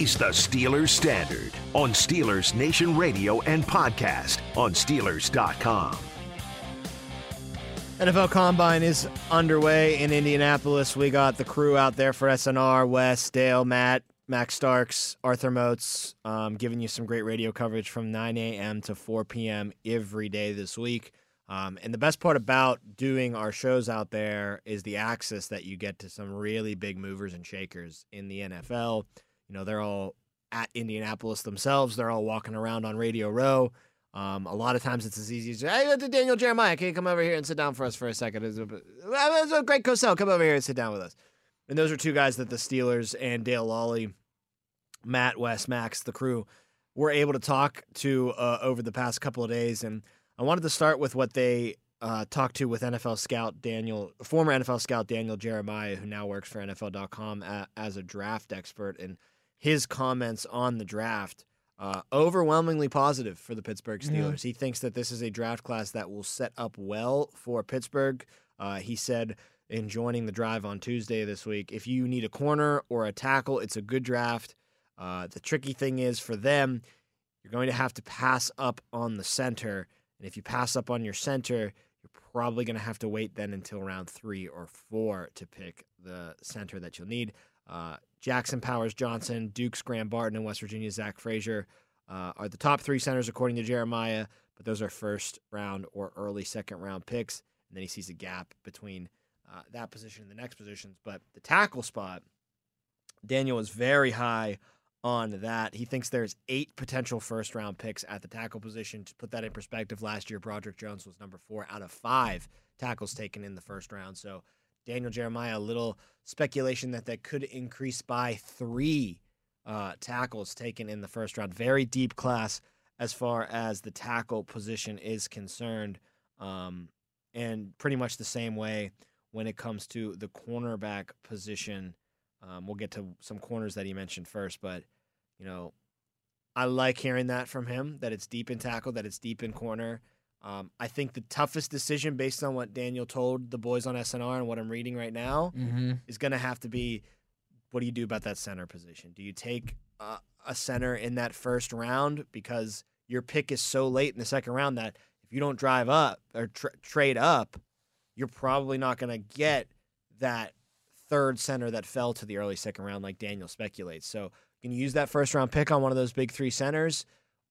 Is the Steelers Standard on Steelers Nation Radio and podcast on Steelers.com. NFL Combine is underway in Indianapolis. We got the crew out there for SNR, Wes, Dale, Matt, Max Starks, Arthur Moats, um, giving you some great radio coverage from 9 a.m. to 4 p.m. every day this week. Um, and the best part about doing our shows out there is the access that you get to some really big movers and shakers in the NFL. You know, they're all at Indianapolis themselves. They're all walking around on Radio Row. Um, a lot of times it's as easy as, hey, Daniel Jeremiah, can you come over here and sit down for us for a second? It's a, Greg Cosell, come over here and sit down with us. And those are two guys that the Steelers and Dale Lolley, Matt, Wes, Max, the crew, were able to talk to uh, over the past couple of days. And I wanted to start with what they uh, talked to with NFL scout Daniel, former NFL scout Daniel Jeremiah, who now works for NFL.com as a draft expert. And his comments on the draft uh, overwhelmingly positive for the Pittsburgh Steelers. Mm-hmm. He thinks that this is a draft class that will set up well for Pittsburgh. Uh, he said in joining the drive on Tuesday this week, if you need a corner or a tackle, it's a good draft. Uh, the tricky thing is for them, you're going to have to pass up on the center. And if you pass up on your center, you're probably going to have to wait then until round three or four to pick the center that you'll need. Jackson Powers Johnson, Duke's Graham Barton, and West Virginia's Zach Frazier uh, are the top three centers according to Jeremiah, but those are first round or early second round picks. And then he sees a gap between uh, that position and the next positions. But the tackle spot, Daniel is very high on that. He thinks there's eight potential first round picks at the tackle position. To put that in perspective, last year Broderick Jones was number four out of five tackles taken in the first round. So Daniel Jeremiah, a little speculation that that could increase by three uh, tackles taken in the first round. Very deep class as far as the tackle position is concerned. Um, and pretty much the same way when it comes to the cornerback position. Um, we'll get to some corners that he mentioned first, but you know, I like hearing that from him that it's deep in tackle, that it's deep in corner. Um, I think the toughest decision, based on what Daniel told the boys on SNR and what I'm reading right now, mm-hmm. is going to have to be what do you do about that center position? Do you take uh, a center in that first round because your pick is so late in the second round that if you don't drive up or tra- trade up, you're probably not going to get that third center that fell to the early second round, like Daniel speculates. So, can you use that first round pick on one of those big three centers?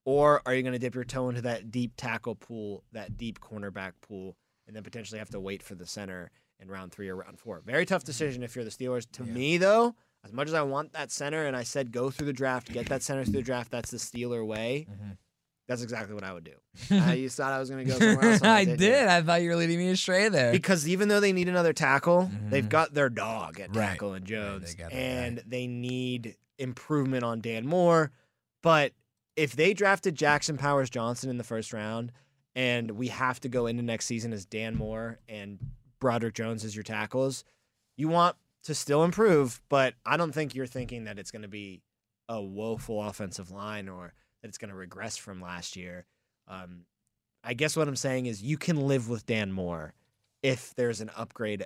Or are you going to dip your toe into that deep tackle pool, that deep cornerback pool, and then potentially have to wait for the center in round three or round four? Very tough decision if you're the Steelers. To yeah. me, though, as much as I want that center, and I said go through the draft, get that center through the draft, that's the Steeler way. Mm-hmm. That's exactly what I would do. uh, you thought I was going to go somewhere else. I did. I thought you were leading me astray there. Because even though they need another tackle, mm-hmm. they've got their dog at tackle and Jones, right, and they need improvement on Dan Moore. But if they drafted Jackson Powers Johnson in the first round, and we have to go into next season as Dan Moore and Broderick Jones as your tackles, you want to still improve, but I don't think you're thinking that it's going to be a woeful offensive line or that it's going to regress from last year. Um, I guess what I'm saying is you can live with Dan Moore if there's an upgrade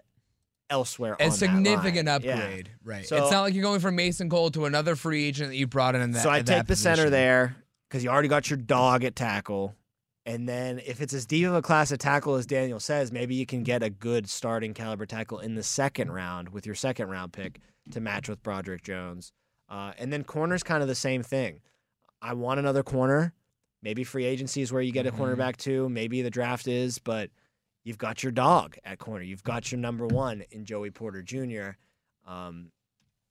elsewhere. A significant upgrade, yeah. right? So, it's not like you're going from Mason Cole to another free agent that you brought in. in that, so I take the center there because you already got your dog at tackle. And then if it's as deep of a class of tackle as Daniel says, maybe you can get a good starting caliber tackle in the second round with your second round pick to match with Broderick Jones. Uh, and then corner's kind of the same thing. I want another corner. Maybe free agency is where you get a mm-hmm. cornerback too. Maybe the draft is, but you've got your dog at corner. You've got your number one in Joey Porter Jr. Um,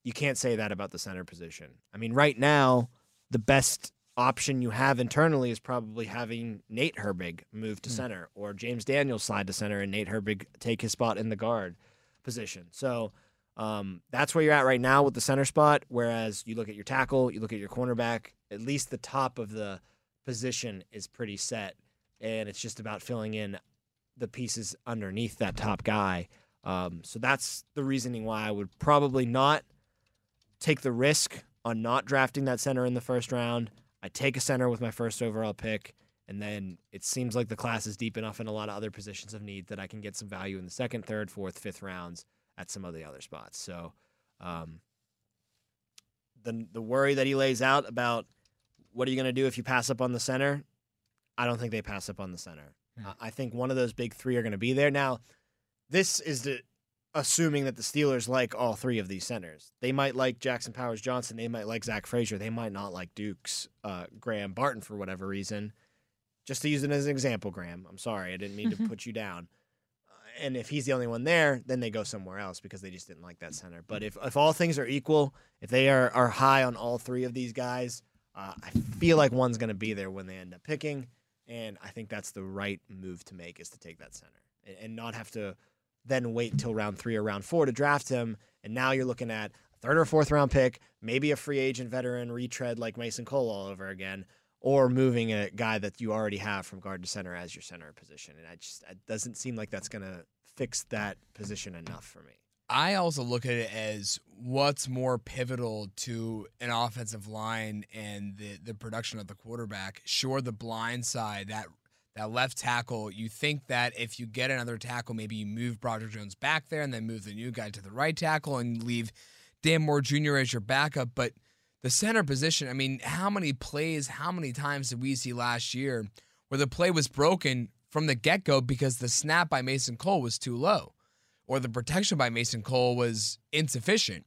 you can't say that about the center position. I mean, right now, the best option you have internally is probably having Nate Herbig move to Hmm. center or James Daniels slide to center and Nate Herbig take his spot in the guard position. So um, that's where you're at right now with the center spot. Whereas you look at your tackle, you look at your cornerback, at least the top of the position is pretty set. And it's just about filling in the pieces underneath that top guy. Um, so that's the reasoning why I would probably not take the risk on not drafting that center in the first round. I take a center with my first overall pick, and then it seems like the class is deep enough in a lot of other positions of need that I can get some value in the second, third, fourth, fifth rounds at some of the other spots. So, um, the the worry that he lays out about what are you going to do if you pass up on the center, I don't think they pass up on the center. Hmm. I I think one of those big three are going to be there. Now, this is the assuming that the Steelers like all three of these centers. They might like Jackson Powers Johnson. They might like Zach Frazier. They might not like Duke's, uh, Graham Barton for whatever reason. Just to use it as an example, Graham. I'm sorry, I didn't mean to put you down. Uh, And if he's the only one there, then they go somewhere else because they just didn't like that center. But if, if all things are equal, if they are, are high on all three of these guys, uh, I feel like one's going to be there when they end up picking. And I think that's the right move to make is to take that center and, and not have to then wait until round three or round four to draft him. And now you're looking at a third or fourth round pick, maybe a free agent veteran retread like Mason Cole all over again, or moving a guy that you already have from guard to center as your center position. And I just it doesn't seem like that's gonna fix that position enough for me. I also look at it as what's more pivotal to an offensive line and the the production of the quarterback. Sure, the blind side that that left tackle. You think that if you get another tackle, maybe you move Broderick Jones back there and then move the new guy to the right tackle and leave Dan Moore Jr. as your backup. But the center position, I mean, how many plays, how many times did we see last year where the play was broken from the get go because the snap by Mason Cole was too low? or the protection by Mason Cole was insufficient.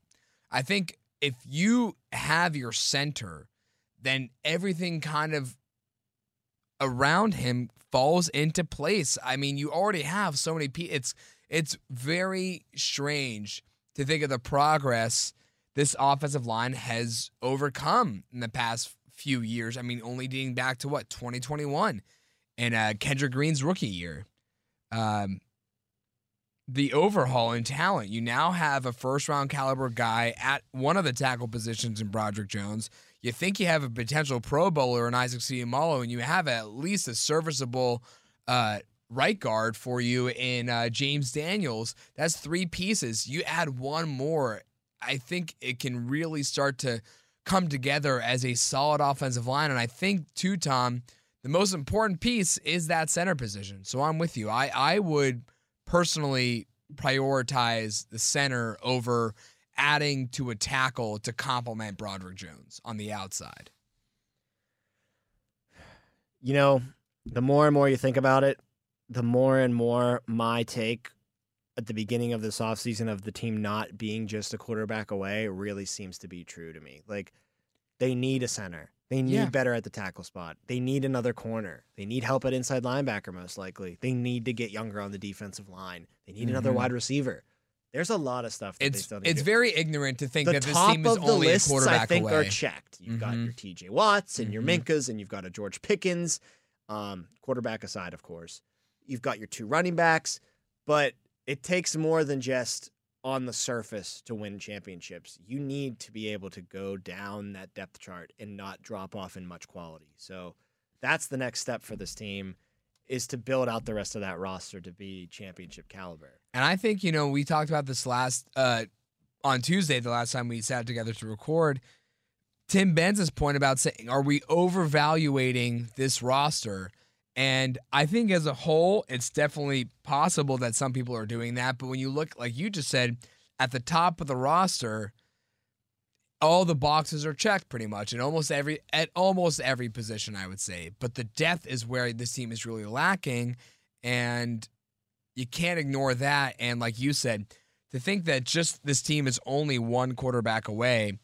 I think if you have your center, then everything kind of around him falls into place. I mean, you already have so many people. It's it's very strange to think of the progress this offensive line has overcome in the past few years. I mean, only dating back to what 2021 and uh, Kendrick Green's rookie year. Um, the overhaul in talent. You now have a first round caliber guy at one of the tackle positions in Broderick Jones. You think you have a potential Pro Bowler in Isaac Seumalo, and you have at least a serviceable uh, right guard for you in uh, James Daniels. That's three pieces. You add one more, I think it can really start to come together as a solid offensive line. And I think, too, Tom, the most important piece is that center position. So I'm with you. I, I would personally prioritize the center over adding to a tackle to complement Broderick Jones on the outside. You know, the more and more you think about it, the more and more my take at the beginning of this offseason of the team not being just a quarterback away really seems to be true to me. Like they need a center. They need Yeah. better at the tackle spot. They need another corner. They need help at inside linebacker most likely. They need to get younger on the defensive line. They need another Mhm. wide receiver. There's a lot of stuff that they It's still need it's very ignorant to think the that this team is only lists, a quarterback I think, away. are checked. You've got Mhm. your T.J. Watts and your Mhm. Minkahs, and you've got a George Pickens, um, quarterback aside, of course. You've got your two running backs, but it takes more than just on the surface to win championships. You need to be able to go down that depth chart and not drop off in much quality. So that's the next step for this team is to build out the rest of that roster to be championship caliber. And I think, you know, we talked about this last uh on Tuesday, the last time we sat together to record. Tim Benz's point about saying, are we overvaluating this roster? And I think as a whole, it's definitely possible that some people are doing that. But when you look, like you just said, at the top of the roster, all the boxes are checked pretty much in almost every at almost every position, I would say. But the depth is where this team is really lacking. And you can't ignore that. And like you said, to think that just this team is only one quarterback away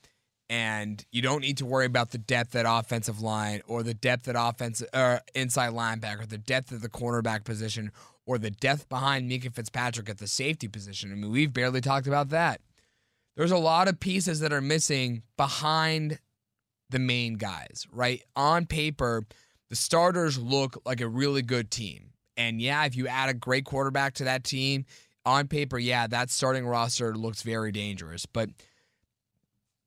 and you don't need to worry about the depth at offensive line or the depth at offense or inside linebacker, the depth of the cornerback position, or the depth behind Minkah Fitzpatrick at the safety position. I mean, we've barely talked about that. There's a lot of pieces that are missing behind the main guys, right? On paper, the starters look like a really good team. And yeah, if you add a great quarterback to that team, on paper, yeah, that starting roster looks very dangerous. But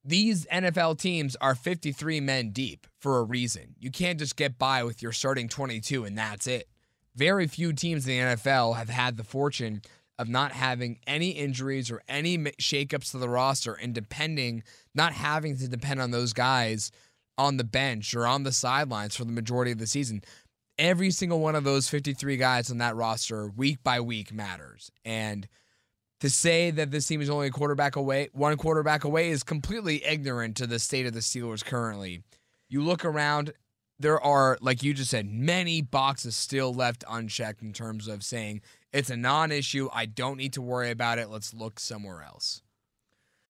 these NFL teams are 53 men deep for a reason. You can't just get by with your starting 22 and that's it. Very few teams in the NFL have had the fortune of not having any injuries or any shakeups to the roster and depending, not having to depend on those guys on the bench or on the sidelines for the majority of the season. Every single one of those 53 guys on that roster, week by week, matters. And to say that this team is only a quarterback away, one quarterback away, is completely ignorant to the state of the Steelers currently. You look around, there are, like you just said, many boxes still left unchecked in terms of saying it's a non issue. I don't need to worry about it. Let's look somewhere else.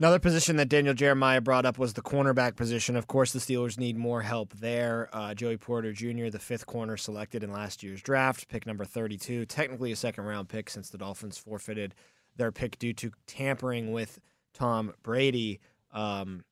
Another position that Daniel Jeremiah brought up was the cornerback position. Of course, the Steelers need more help there. Uh, Joey Porter Jr., the fifth corner selected in last year's draft, pick number 32, technically a second round pick since the Dolphins forfeited their pick due to tampering with Tom Brady. Um,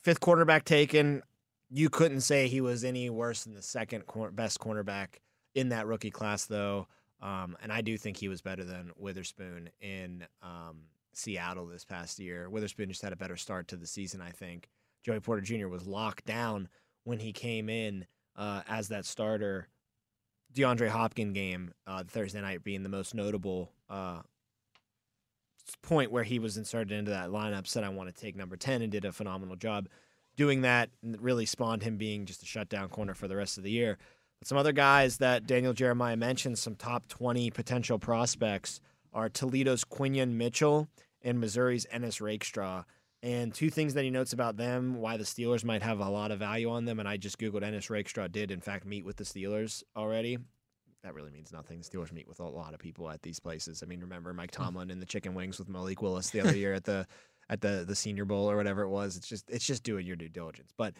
fifth quarterback taken. You couldn't say he was any worse than the second cor- best cornerback in that rookie class, though. Um, and I do think he was better than Witherspoon in. Um, Seattle this past year. Witherspoon just had a better start to the season, I think. Joey Porter Jr. was locked down when he came in uh, as that starter. DeAndre Hopkins game uh, Thursday night being the most notable uh, point where he was inserted into that lineup. Said I want to take number ten and did a phenomenal job doing that. And really spawned him being just a shutdown corner for the rest of the year. But some other guys that Daniel Jeremiah mentioned, some top twenty potential prospects are Toledo's Quinyon Mitchell and Missouri's Ennis Rakestraw. And two things that he notes about them, why the Steelers might have a lot of value on them. And I just Googled Ennis Rakestraw did, in fact, meet with the Steelers already. That really means nothing. The Steelers meet with a lot of people at these places. I mean, remember Mike hmm. Tomlin and the chicken wings with Malik Willis the other year at the at the the Senior Bowl or whatever it was. It's just it's just doing your due diligence. But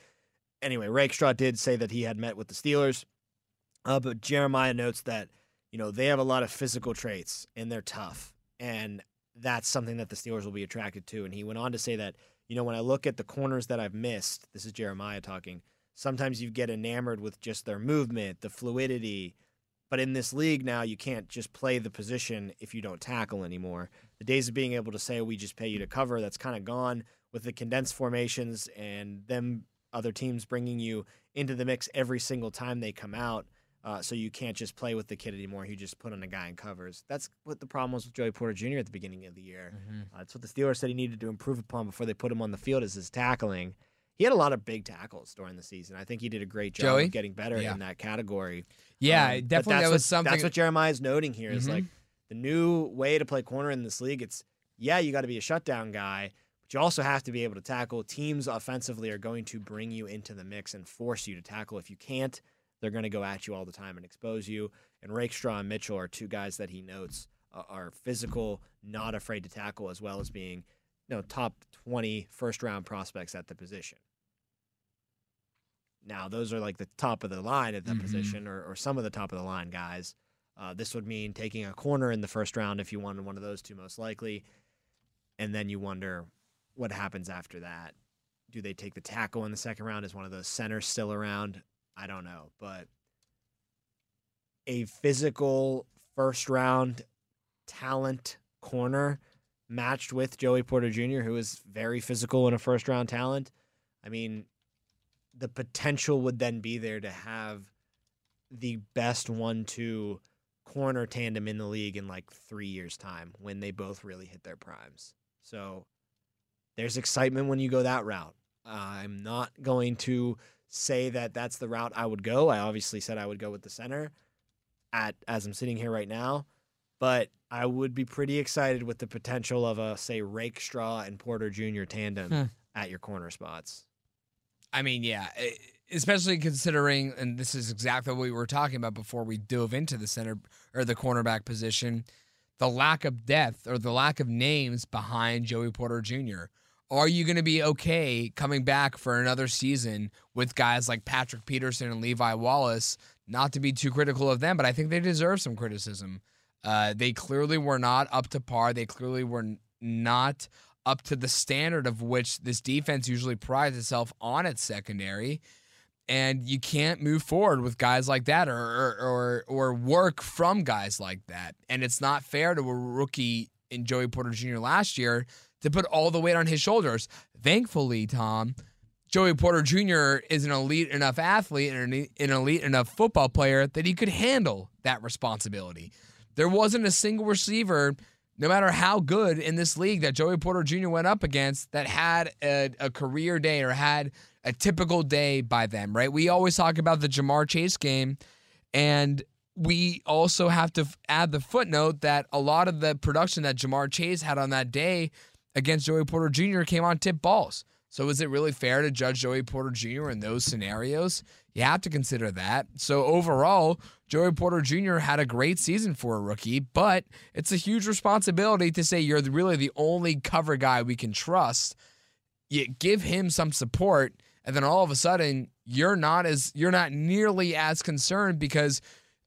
anyway, Rakestraw did say that he had met with the Steelers. Uh, but Jeremiah notes that you know they have a lot of physical traits and they're tough. And that's something that the Steelers will be attracted to. And he went on to say that, you know, when I look at the corners that I've missed, this is Jeremiah talking, sometimes you get enamored with just their movement, the fluidity. But in this league now, you can't just play the position if you don't tackle anymore. The days of being able to say, we just pay you to cover, that's kind of gone with the condensed formations and them other teams bringing you into the mix every single time they come out. Uh, so you can't just play with the kid anymore. You just put on a guy in covers. That's what the problem was with Joey Porter Jr. at the beginning of the year. Mm-hmm. Uh, that's what the Steelers said he needed to improve upon before they put him on the field is his tackling. He had a lot of big tackles during the season. I think he did a great job Joey? of getting better yeah. in that category. Yeah, um, definitely. That was what, something. That's what Jeremiah is noting here. Mm-hmm. Is like the new way to play corner in this league. It's yeah, you got to be a shutdown guy, but you also have to be able to tackle. Teams offensively are going to bring you into the mix and force you to tackle. If you can't, they're going to go at you all the time and expose you. And Rakestraw and Mitchell are two guys that he notes are physical, not afraid to tackle, as well as being you know, top 20 first round prospects at the position. Now, those are like the top of the line at that mm-hmm. position, or, or some of the top of the line guys. Uh, this would mean taking a corner in the first round if you wanted one of those two, most likely. And then you wonder what happens after that. Do they take the tackle in the second round? Is one of those centers still around? I don't know, but a physical first round talent corner matched with Joey Porter Jr., who is very physical and a first round talent. I mean, the potential would then be there to have the best one two corner tandem in the league in like three years' time when they both really hit their primes. So there's excitement when you go that route. I'm not going to say that that's the route I would go. I obviously said I would go with the center at as I'm sitting here right now, but I would be pretty excited with the potential of a say Rakestraw and Porter Jr. tandem hmm. at your corner spots. I mean, yeah, especially considering, and this is exactly what we were talking about before we dove into the center or the cornerback position, the lack of depth or the lack of names behind Joey Porter Jr. Are you going to be okay coming back for another season with guys like Patrick Peterson and Levi Wallace? Not to be too critical of them, but I think they deserve some criticism. Uh, they clearly were not up to par. They clearly were not up to the standard of which this defense usually prides itself on its secondary. And you can't move forward with guys like that or, or or or work from guys like that. And it's not fair to a rookie in Joey Porter Jr. last year to put all the weight on his shoulders. Thankfully, Tom, Joey Porter Jr. is an elite enough athlete and an elite enough football player that he could handle that responsibility. There wasn't a single receiver no matter how good in this league that Joey Porter Jr. went up against that had a, a, career day or had a typical day by them, right? We always talk about the Ja'Marr Chase game, and we also have to add the footnote that a lot of the production that Ja'Marr Chase had on that day against Joey Porter Jr. came on tip balls. So is it really fair to judge Joey Porter Jr. in those scenarios? You have to consider that. So overall, Joey Porter Jr. had a great season for a rookie, but it's a huge responsibility to say you're really the only cover guy we can trust. You give him some support, and then all of a sudden you're not as you're not nearly as concerned because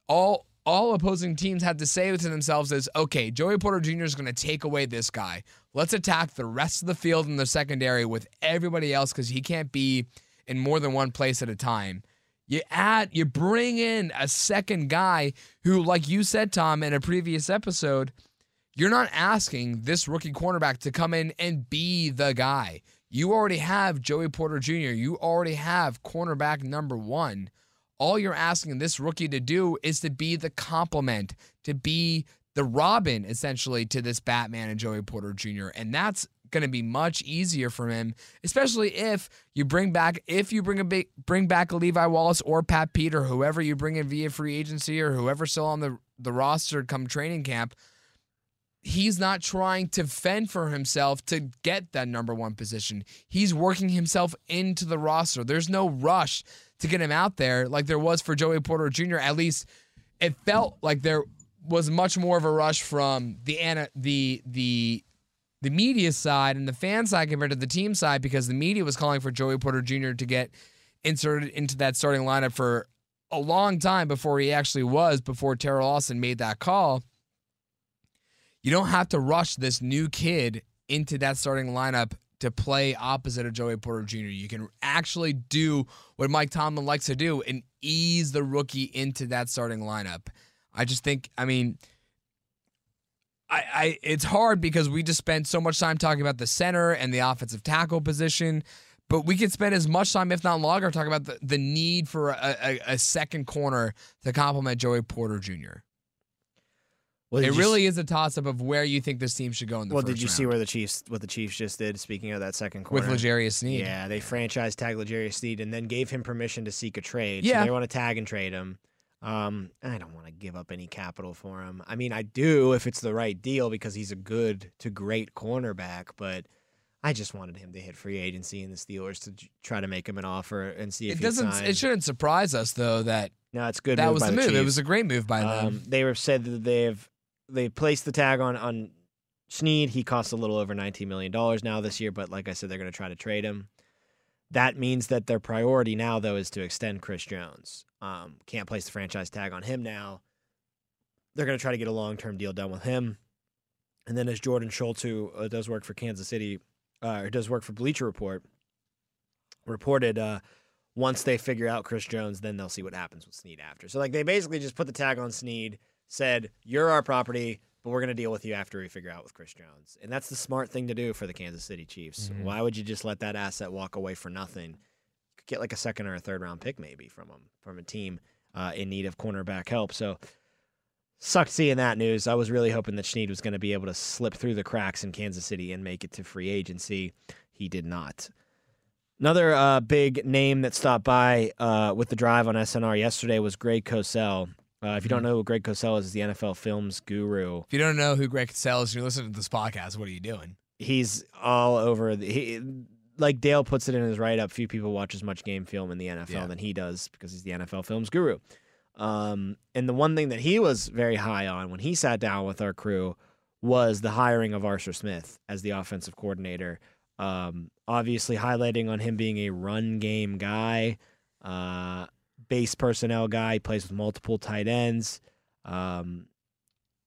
all all opposing teams had to say to themselves is, okay, Joey Porter Jr. is going to take away this guy. Let's attack the rest of the field in the secondary with everybody else because he can't be in more than one place at a time. You add, you bring in a second guy who, like you said, Tom, in a previous episode, you're not asking this rookie cornerback to come in and be the guy. You already have Joey Porter Jr., you already have cornerback number one. All you're asking this rookie to do is to be the complement, to be the Robin, essentially, to this Batman and Joey Porter Jr. And that's going to be much easier for him, especially if you bring back if you bring a big, bring back a Levi Wallace or Pat Peter, whoever you bring in via free agency or whoever's still on the the roster come training camp. He's not trying to fend for himself to get that number one position. He's working himself into the roster. There's no rush to get him out there like there was for Joey Porter Jr. At least it felt like there was much more of a rush from the the the the media side and the fan side compared to the team side because the media was calling for Joey Porter Jr. to get inserted into that starting lineup for a long time before he actually was, before Teryl Austin made that call. You don't have to rush this new kid into that starting lineup to play opposite of Joey Porter Jr. You can actually do what Mike Tomlin likes to do and ease the rookie into that starting lineup. I just think, I mean, I, I it's hard because we just spent so much time talking about the center and the offensive tackle position, but we could spend as much time, if not longer, talking about the, the need for a, a, a second corner to complement Joey Porter Jr. Well, it really is a toss up of where you think this team should go in the well, did you round. see where the Chiefs what the Chiefs just did? Speaking of that second corner with L'Jarius Sneed, yeah, they franchise tag L'Jarius Sneed and then gave him permission to seek a trade. Yeah, so they want to tag and trade him. Um, I don't want to give up any capital for him. I mean, I do if it's the right deal because he's a good to great cornerback, but I just wanted him to hit free agency and the Steelers to try to make him an offer and see if it doesn't. Sign. It shouldn't surprise us though that no, it's good. That was the, the move. Chiefs. It was a great move by them. Um, they have said that they've they placed the tag on on Sneed. He costs a little over nineteen million dollars now this year, but like I said, they're going to try to trade him. That means that their priority now, though, is to extend Chris Jones. Um, can't place the franchise tag on him now. They're going to try to get a long term deal done with him. And then, as Jordan Schultz, who uh, does work for Kansas City, uh, or does work for Bleacher Report, reported uh, once they figure out Chris Jones, then they'll see what happens with Sneed after. So, like, they basically just put the tag on Sneed, said, You're our property but we're going to deal with you after we figure out with Chris Jones. And that's the smart thing to do for the Kansas City Chiefs. Mm-hmm. Why would you just let that asset walk away for nothing? Get like a second or a third round pick maybe from them, from a team uh, in need of cornerback help. So sucked seeing that news. I was really hoping that Sneed was going to be able to slip through the cracks in Kansas City and make it to free agency. He did not. Another uh, big name that stopped by uh, with the drive on SNR yesterday was Greg Cosell. Uh, if you don't mm-hmm. know who Greg Cosell is, is the NFL films guru. If you don't know who Greg Cosell is, you're listening to this podcast. What are you doing? He's all over. The, he, like Dale puts it in his write up, few people watch as much game film in the NFL Yeah. than he does because he's the NFL films guru. Um, and the one thing that he was very high on when he sat down with our crew was the hiring of Arthur Smith as the offensive coordinator. Um, obviously, highlighting on him being a run game guy, uh, base personnel guy, he plays with multiple tight ends. Um,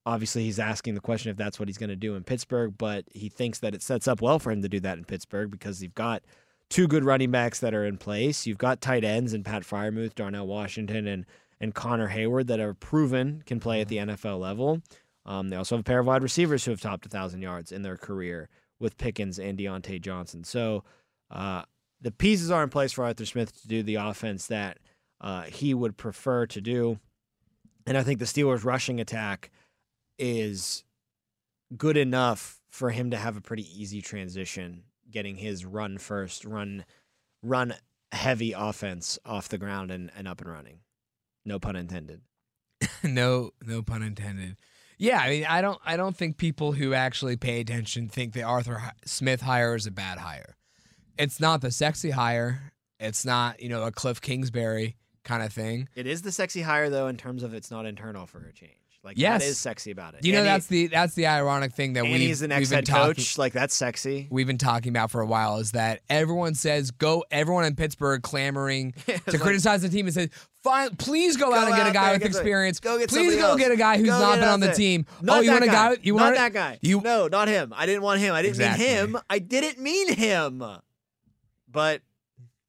obviously, he's asking the question if that's what he's going to do in Pittsburgh, but he thinks that it sets up well for him to do that in Pittsburgh because you've got two good running backs that are in place. You've got tight ends and Pat Freiermuth, Darnell Washington, and and Connor Heyward that are proven can play at the NFL level. Um, they also have a pair of wide receivers who have topped a thousand yards in their career with Pickens and Diontae Johnson. So uh, the pieces are in place for Arthur Smith to do the offense that uh, he would prefer to do. And I think the Steelers' rushing attack is good enough for him to have a pretty easy transition, getting his run first, run, run heavy offense off the ground and, and up and running. No pun intended. no, no pun intended. Yeah, I mean, I don't, I don't think people who actually pay attention think the Arthur Smith hire is a bad hire. It's not the sexy hire. It's not, you know, a Cliff Kingsbury kind of thing. It is the sexy hire though, in terms of it's not internal for a change. Like Yes. that is sexy about it. You know, that's the that's the ironic thing that and we he's the next we've been head talking, coach. Like that's sexy. We've been talking about for a while is that everyone says go. Everyone in Pittsburgh clamoring to like- criticize the team and says, "Fine, please go, out and Go get a guy with experience. go get please go else. get a guy who's Go not been on the there. team. Not oh, you want a guy? You want that guy? You no, not him. I didn't want him. I didn't Exactly. mean him. I didn't mean him. But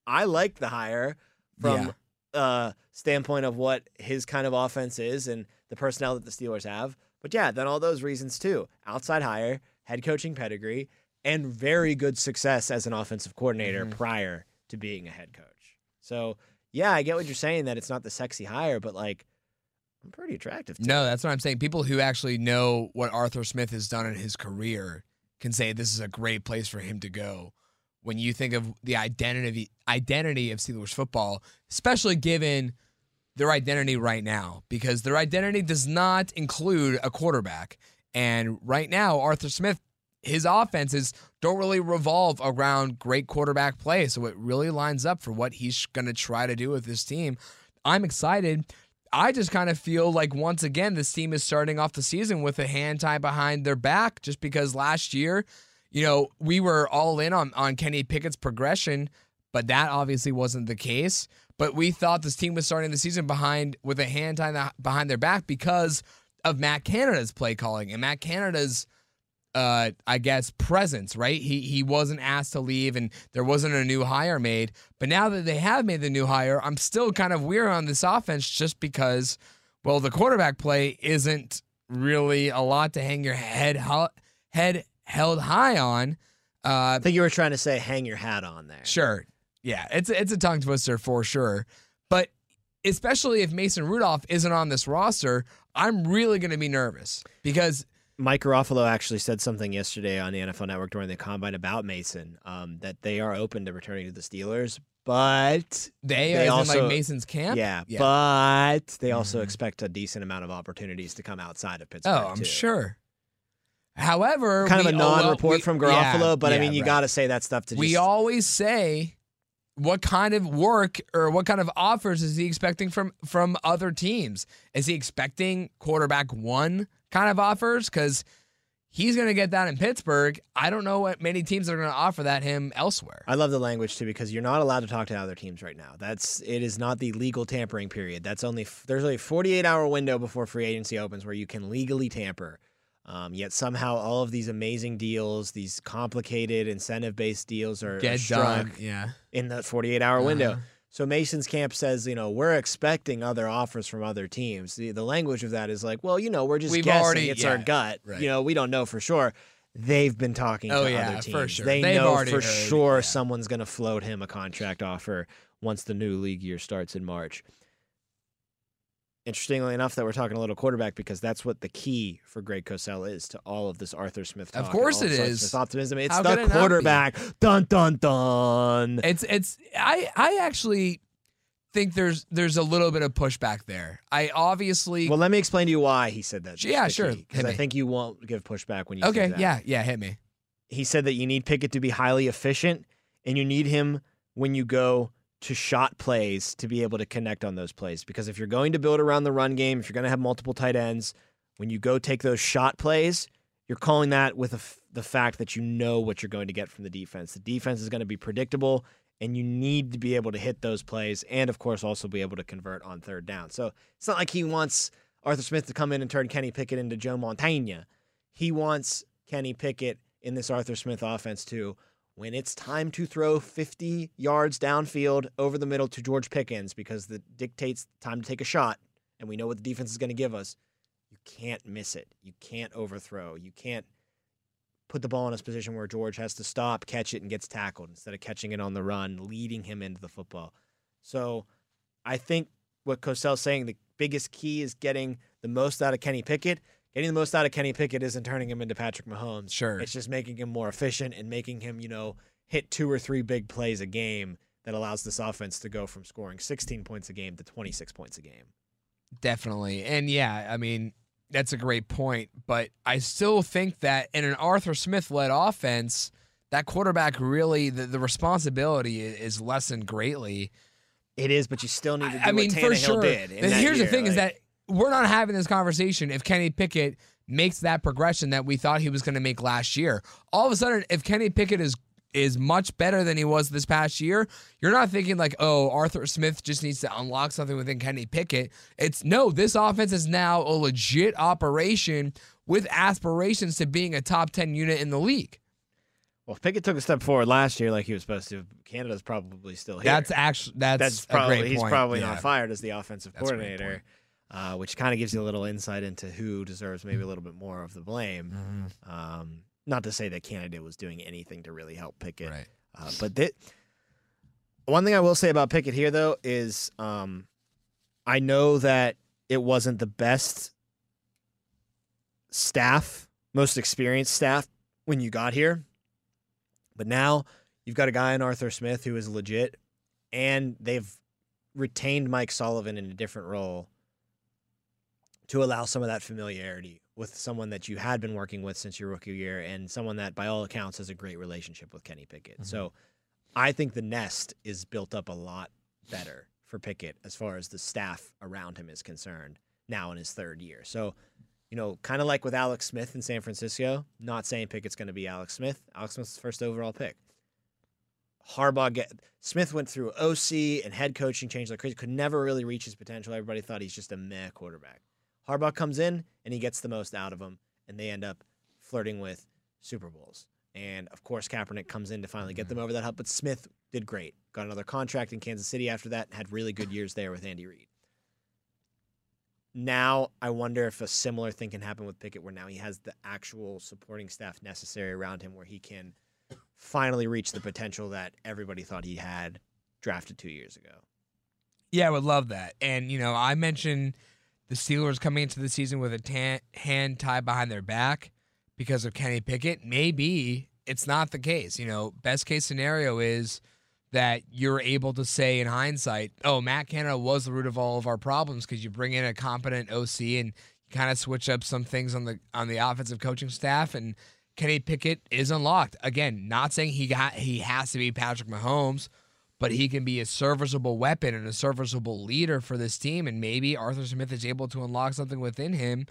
I like the hire from uh standpoint of what his kind of offense is and the personnel that the Steelers have. But yeah, then all those reasons too. Outside hire, head coaching pedigree, and very good success as an offensive coordinator Mhm. prior to being a head coach. So yeah, I get what you're saying that it's not the sexy hire, but like I'm pretty attractive to No, that's what I'm saying. People who actually know what Arthur Smith has done in his career can say this is a great place for him to go. When you think of the identity identity of Steelers football, especially given their identity right now, because their identity does not include a quarterback. And right now, Arthur Smith, his offenses don't really revolve around great quarterback play. So it really lines up for what he's going to try to do with this team. I'm excited. I just kind of feel like once again this team is starting off the season with a hand tied behind their back just because last year, you know, we were all in on on Kenny Pickett's progression, but that obviously wasn't the case. But we thought this team was starting the season behind with a hand tied behind their back because of Matt Canada's play calling and Matt Canada's uh, I guess presence, right? He he wasn't asked to leave, and there wasn't a new hire made. But now that they have made the new hire, I'm still kind of weird on this offense, just because, well, the quarterback play isn't really a lot to hang your head head held high on. Uh, I think you were trying to say hang your hat on there. Sure. Yeah, it's it's a tongue twister for sure. But especially if Mason Rudolph isn't on this roster, I'm really going to be nervous because Mike Garafolo actually said something yesterday on the NFL Network during the combine about Mason, um, that they are open to returning to the Steelers, but they, They also- like Mason's camp. yeah, Yeah. but they also Mhm. expect a decent amount of opportunities to come outside of Pittsburgh. Oh, I'm too. sure. However, Kind of a non-report we- from yeah, Garafolo, but I mean, you right. got to say that stuff to We just. always say what kind of work or what kind of offers is he expecting from from other teams? Is he expecting quarterback one kind of offers? Because he's going to get that in Pittsburgh. I don't know what many teams are going to offer that him elsewhere. I love the language too because you're not allowed to talk to other teams right now. That's it is not the legal tampering period. That's only there's only a 48 hour window before free agency opens where you can legally tamper. Um, yet somehow all of these amazing deals, these complicated incentive based deals, are, are struck done. Yeah. in the 48 hour window. Uh-huh. So Mason's camp says, you know, we're expecting other offers from other teams. The, the language of that is like, well, you know, we're just We've guessing. already- it's our gut. right. You know, we don't know for sure. They've been talking Oh, to yeah, other for teams. sure. They They've know for heard, sure yeah. someone's going to float him a contract offer once the new league year starts in March. Interestingly enough, that we're talking a little quarterback because that's what the key for Greg Cosell is to all of this Arthur Smith. Of talk and course it is this Arthur is. Smith optimism. It's How the could it not be? quarterback. Dun dun dun. It's it's I I actually think there's there's a little bit of pushback there. I obviously Well, let me explain to you why he said that. Yeah, sure. Because I think you won't give pushback when you Okay, say that. yeah, yeah, hit me. He said that you need Pickett to be highly efficient and you need him when you go to shot plays to be able to connect on those plays. Because if you're going to build around the run game, if you're going to have multiple tight ends, when you go take those shot plays, you're calling that with the fact that you know what you're going to get from the defense. The defense is going to be predictable, and you need to be able to hit those plays and, of course, also be able to convert on third down. So it's not like he wants Arthur Smith to come in and turn Kenny Pickett into Joe Montana. He wants Kenny Pickett in this Arthur Smith offense too when it's time to throw 50 yards downfield over the middle to George Pickens because that dictates time to take a shot, and we know what the defense is going to give us, you can't miss it. You can't overthrow. You can't put the ball in a position where George has to stop, catch it, and gets tackled instead of catching it on the run, leading him into the football. So I think what Cosell's saying, the biggest key is getting the most out of Kenny Pickett getting the most out of Kenny Pickett isn't turning him into Patrick Mahomes. Sure. It's just making him more efficient and making him, you know, hit two or three big plays a game that allows this offense to go from scoring 16 points a game to 26 points a game. Definitely. And yeah, I mean, that's a great point. But I still think that in an Arthur Smith led offense, that quarterback really, the, the responsibility is lessened greatly. It is, but you still need to do I mean, what for sure. did. Here's year. the thing: is that we're not having this conversation if Kenny Pickett makes that progression that we thought he was going to make last year. All of a sudden, if Kenny Pickett is is much better than he was this past year, you're not thinking like, oh, Arthur Smith just needs to unlock something within Kenny Pickett. It's no, this offense is now a legit operation with aspirations to being a top 10 unit in the league. well, if Pickett took a step forward last year like he was supposed to. Canada's probably still here. That's actually that's, that's a probably he's probably Yeah. not fired as the offensive That's coordinator, uh, which kind of gives you a little insight into who deserves maybe a little bit more of the blame. Mhm. Um, not to say that Canada was doing anything to really help Pickett, Right. uh, but that, one thing I will say about Pickett here though is um, I know that it wasn't the best staff, most experienced staff when you got here, but now you've got a guy in Arthur Smith who is legit, and they've retained Mike Sullivan in a different role to allow some of that familiarity with someone that you had been working with since your rookie year and someone that by all accounts has a great relationship with Kenny Pickett. So mm-hmm. I think the nest is built up a lot better for Pickett as far as the staff around him is concerned now in his third year. So, you know, kind of like with Alex Smith in San Francisco, not saying Pickett's going to be Alex Smith. Alex Smith's first overall pick. Harbaugh get Smith went through OC and head coaching change like crazy, could never really reach his potential. Everybody thought he's just a meh quarterback. Harbaugh comes in and he gets the most out of them, and they end up flirting with Super Bowls. And of course, Kaepernick comes in to finally get them mm-hmm. over that hump. But Smith did great. Got another contract in Kansas City after that. and Had really good years there with Andy Reid. Now I wonder if a similar thing can happen with Pickett, where now he has the actual supporting staff necessary around him, where he can finally reach the potential that everybody thought he had drafted two years ago. Yeah, I would love that. And, you know, I mentioned the Steelers coming into the season with a tan- hand tied behind their back because of Kenny Pickett. Maybe it's not the case. You know, best case scenario is that you're able to say in hindsight, oh, Matt Canada was the root of all of our problems because you bring in a competent OC and you kind of switch up some things on the on the offensive coaching staff and Kenny Pickett is unlocked. Again, not saying he got he has to be Patrick Mahomes, but he can be a serviceable weapon and a serviceable leader for this team. And maybe Arthur Smith is able to unlock something within him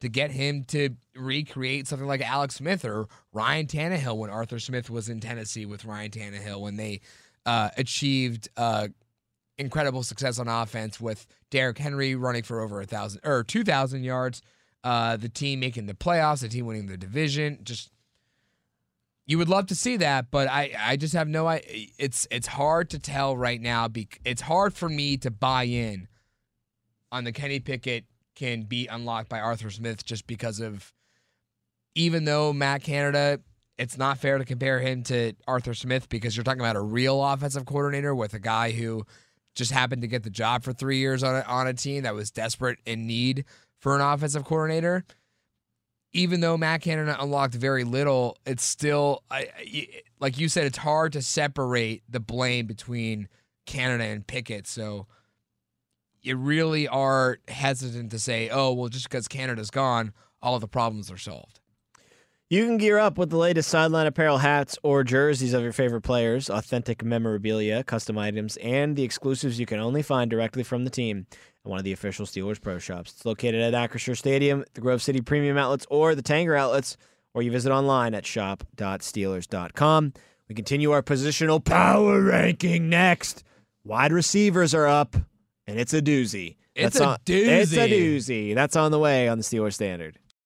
to get him to recreate something like Alex Smith or Ryan Tannehill when Arthur Smith was in Tennessee with Ryan Tannehill when they uh, achieved uh, incredible success on offense with Derrick Henry running for over a thousand or two thousand yards. Uh, the team making the playoffs, the team winning the division. Just you would love to see that, but I, I just have no. It's it's hard to tell right now. It's hard for me to buy in on the Kenny Pickett can be unlocked by Arthur Smith just because of even though Matt Canada. It's not fair to compare him to Arthur Smith because you're talking about a real offensive coordinator with a guy who just happened to get the job for three years on a, on a team that was desperate in need for an offensive coordinator. Even though Matt Canada unlocked very little, it's still I, like you said. It's hard to separate the blame between Canada and Pickett. So you really are hesitant to say, "Oh, well, just because Canada's gone, all of the problems are solved." You can gear up with the latest sideline apparel hats or jerseys of your favorite players, authentic memorabilia, custom items, and the exclusives you can only find directly from the team at one of the official Steelers Pro Shops. It's located at Acrisure Stadium, the Grove City Premium Outlets, or the Tanger Outlets, or you visit online at shop.steelers.com. We continue our positional power ranking next. Wide receivers are up, and it's a doozy. It's That's a on- It's a doozy. doozy. That's on the way on the Steelers Standard.